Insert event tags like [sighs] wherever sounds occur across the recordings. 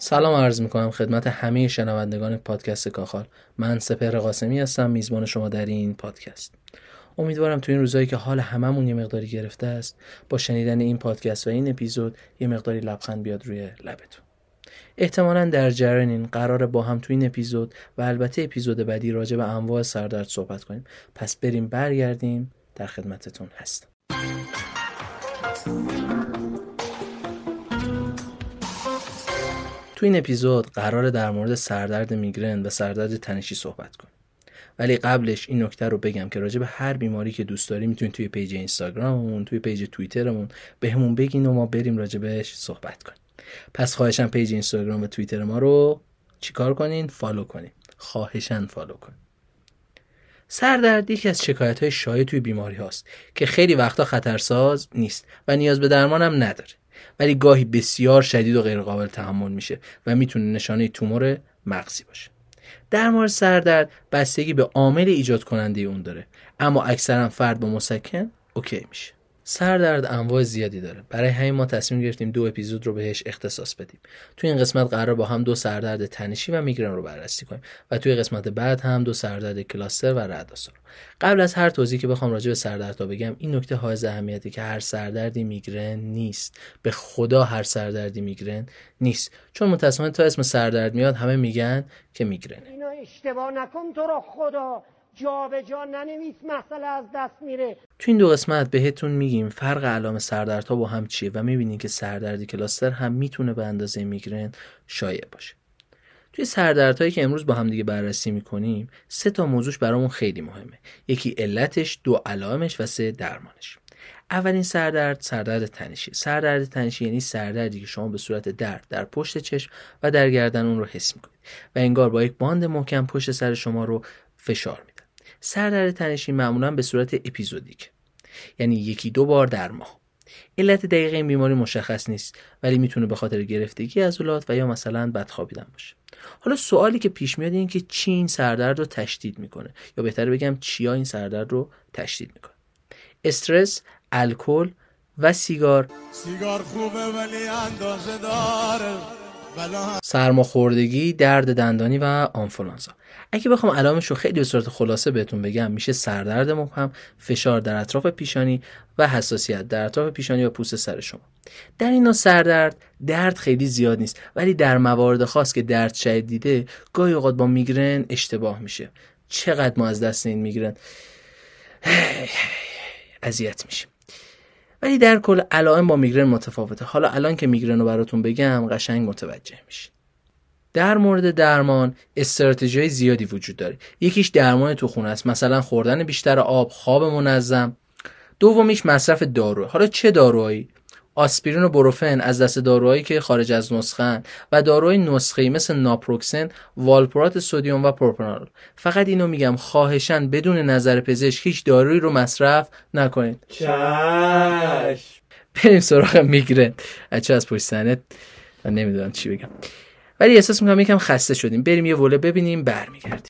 سلام عرض می‌کنم خدمت همه شنوندگان پادکست کاخال. من سپهر قاسمی هستم میزبان شما در این پادکست. امیدوارم تو این روزایی که حال هممون یه مقداری گرفته است با شنیدن این پادکست و این اپیزود یه مقداری لبخند بیاد روی لبتون. احتمالا در جریان این قرار با هم تو این اپیزود و البته اپیزود بعدی راجع به انواع سردرد صحبت کنیم. پس بریم برگردیم در خدمتتون هستم. تو این اپیزود قراره در مورد سردرد میگرن و سردرد تنشی صحبت کنیم. ولی قبلش این نکته رو بگم که راجع به هر بیماری که دوست داری می‌تونید توی پیج اینستاگراممون توی پیج توییترمون بهمون به بگین و ما بریم راجع بهش صحبت کنیم. پس خواهشم پیج اینستاگرام و توییتر ما رو چیکار کنین؟ follow کنین. خواهشن follow کنین. سردرد یکی از شکایت های شایع توی بیماری هاست که خیلی وقتا خطرساز نیست و نیاز به درمان هم نداره. ولی گاهی بسیار شدید و غیرقابل تحمل میشه و می‌تونه نشانه تومور مغزی باشه. در مورد سردرد بستگی به عامل ایجاد کننده اون داره. اما اکثرا فرد با مسکن اوکی میشه. سردرد انواع زیادی داره. برای همین ما تصمیم گرفتیم دو اپیزود رو بهش اختصاص بدیم. توی این قسمت قرار با هم دو سردرد تنشی و میگرن رو بررسی کنیم و توی قسمت بعد هم دو سردرد کلاستر و رعدآسا قبل از هر توضیحی که بخوام راجع به سردردها بگم این نکته حائز اهمیتی که هر سردردی میگرن نیست. به خدا هر سردردی میگرن نیست. چون متأسفانه تا اسم سردرد میاد همه میگن که میگرن اینا اشتباه نکن تو رو خدا. جا به جا ننویس مسئله از دست میره. تو این دو قسمت بهتون میگیم فرق علائم سردردها با هم چیه و می‌بینین که سردردی کلاستر هم می‌تونه به اندازه میگرن شایع باشه. توی سردردهایی که امروز با هم دیگه بررسی می‌کنیم سه تا موضوعش برامون خیلی مهمه. یکی علتش دو علائمش و سه درمانش. اولین سردرد سردرد تنشی. سردرد تنشی یعنی سردردی که شما به صورت درد در پشت چشم و در گردن اون رو حس می‌کنید و انگار با یک باند محکم پشت سر شما رو فشار میده. سردرد تنشی معمولا به صورت اپیزودیک. یعنی یکی دو بار در ماه. علت دقیق این بیماری مشخص نیست ولی می‌تونه به خاطر گرفتگی عضلات و یا مثلا بدخوابیدن باشه. حالا سوالی که پیش میاد این که چی این سردرد رو تشدید می‌کنه؟ یا بهتره بگم چیا این سردرد رو تشدید می‌کنه؟ استرس الکل و سیگار. سیگار خوبه ولی اندازه داره. سرماخوردگی درد دندانی و آنفولانزا. اگه بخوام علامش رو خیلی به صورت خلاصه بهتون بگم میشه سردرد مبهم فشار در اطراف پیشانی و حساسیت در اطراف پیشانی و پوست سر شما. در این نوع سردرد درد خیلی زیاد نیست ولی در موارد خاص که درد شدیده گاهی اوقات با میگرن اشتباه میشه. چقدر ما از دست این میگرن؟ [sighs] اذیت میشیم. ولی در کل علائم با میگرن متفاوته. حالا الان که میگرن رو براتون بگم قشنگ متوجه میشین. در مورد درمان استراتژی زیادی وجود داره. یکیش درمان تو خونه است. مثلا خوردن بیشتر آب خواب منظم. دومیش مصرف دارو حالا چه داروهایی؟ آسپرین و بروفن از دست داروهایی که خارج از نسخه و داروهای نسخه مثل ناپروکسن، والپرات سودیوم و پروپرانول. فقط اینو میگم خواهشن بدون نظر پزشک هیچ دارویی رو مصرف نکنید. چشم. بریم سراغ میگرن. بچه از پشت سنت من نمی‌دونم چی بگم. ولی احساس می‌کنم یکم خسته شدیم. بریم یه وله ببینیم برمیگردیم.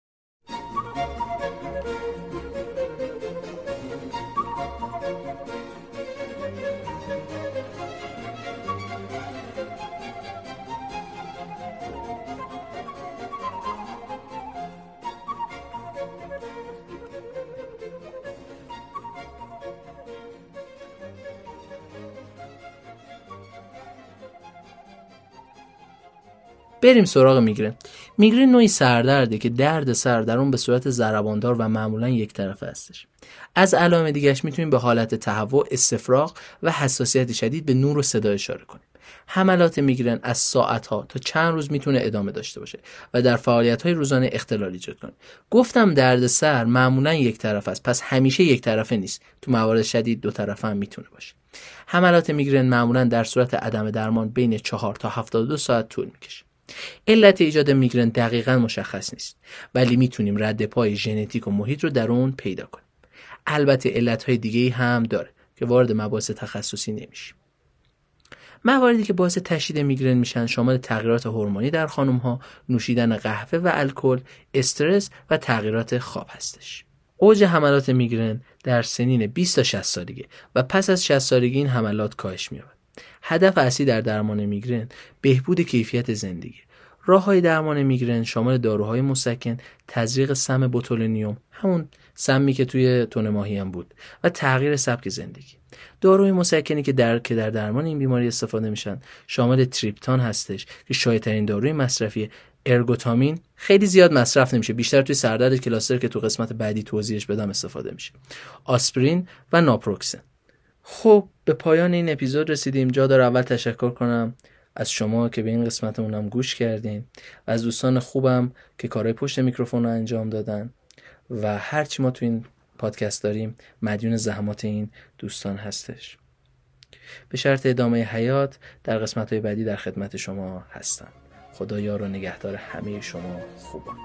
بریم سراغ میگرن. میگرن نوعی سردرده که درد سر در اون به صورت ضرباندار و معمولا یک طرفه هستش. از علائم دیگهش می‌تونیم به حالت تهوع استفراغ و حساسیت شدید به نور و صدا اشاره کنیم. حملات میگرن از ساعت ها تا چند روز می‌تونه ادامه داشته باشه و در فعالیت های روزانه اختلال ایجاد کنه. گفتم درد سر معمولا یک طرف است پس همیشه یک طرفه نیست. تو موارد شدید دو طرفه هم می‌تونه باشه. حملات میگرن معمولا در صورت عدم درمان بین 4 تا 72 ساعت طول می‌کشه. علت ایجاد میگرن دقیقا مشخص نیست ولی می‌تونیم رد پای ژنتیک و محیط رو در اون پیدا کنیم البته علت های دیگه هم داره که وارد مباحث تخصصی نمیشیم مواردی که باعث تشدید میگرن میشن شامل تغییرات هورمونی در خانم ها، نوشیدن قهوه و الکل، استرس و تغییرات خواب هستش. اوج حملات میگرن در سنین 20 تا 60 سالگی و پس از 60 سالگی این حملات کاهش مییابد. هدف اصلی در درمان میگرن بهبود کیفیت زندگی. راه های درمان میگرن شامل داروهای مسکن تزریق سم بوتولینیوم همون سمی که توی تون ماهی هم بود و تغییر سبک زندگی. داروی مسکنی که در که در درمان این بیماری استفاده میشن شامل تریپتان هستش که شایع داروی مصرفی ارگوتامین. خیلی زیاد مصرف نمیشه بیشتر توی سردرد کلاستر که تو قسمت بعدی توضیحش بدم استفاده میشه. آسپرین و ناپروکسن. خب به پایان این اپیزود رسیدیم. جا داره اول تشکر کنم از شما که به این قسمتمون هم گوش کردین. و از دوستان خوبم که کارهای پشت میکروفون رو انجام دادن. و هرچی ما تو این پادکست داریم مدیون زحمات این دوستان هستش. به شرط ادامه حیات در قسمت های بعدی در خدمت شما هستم. خدا یار و نگهدار همه شما خوبان.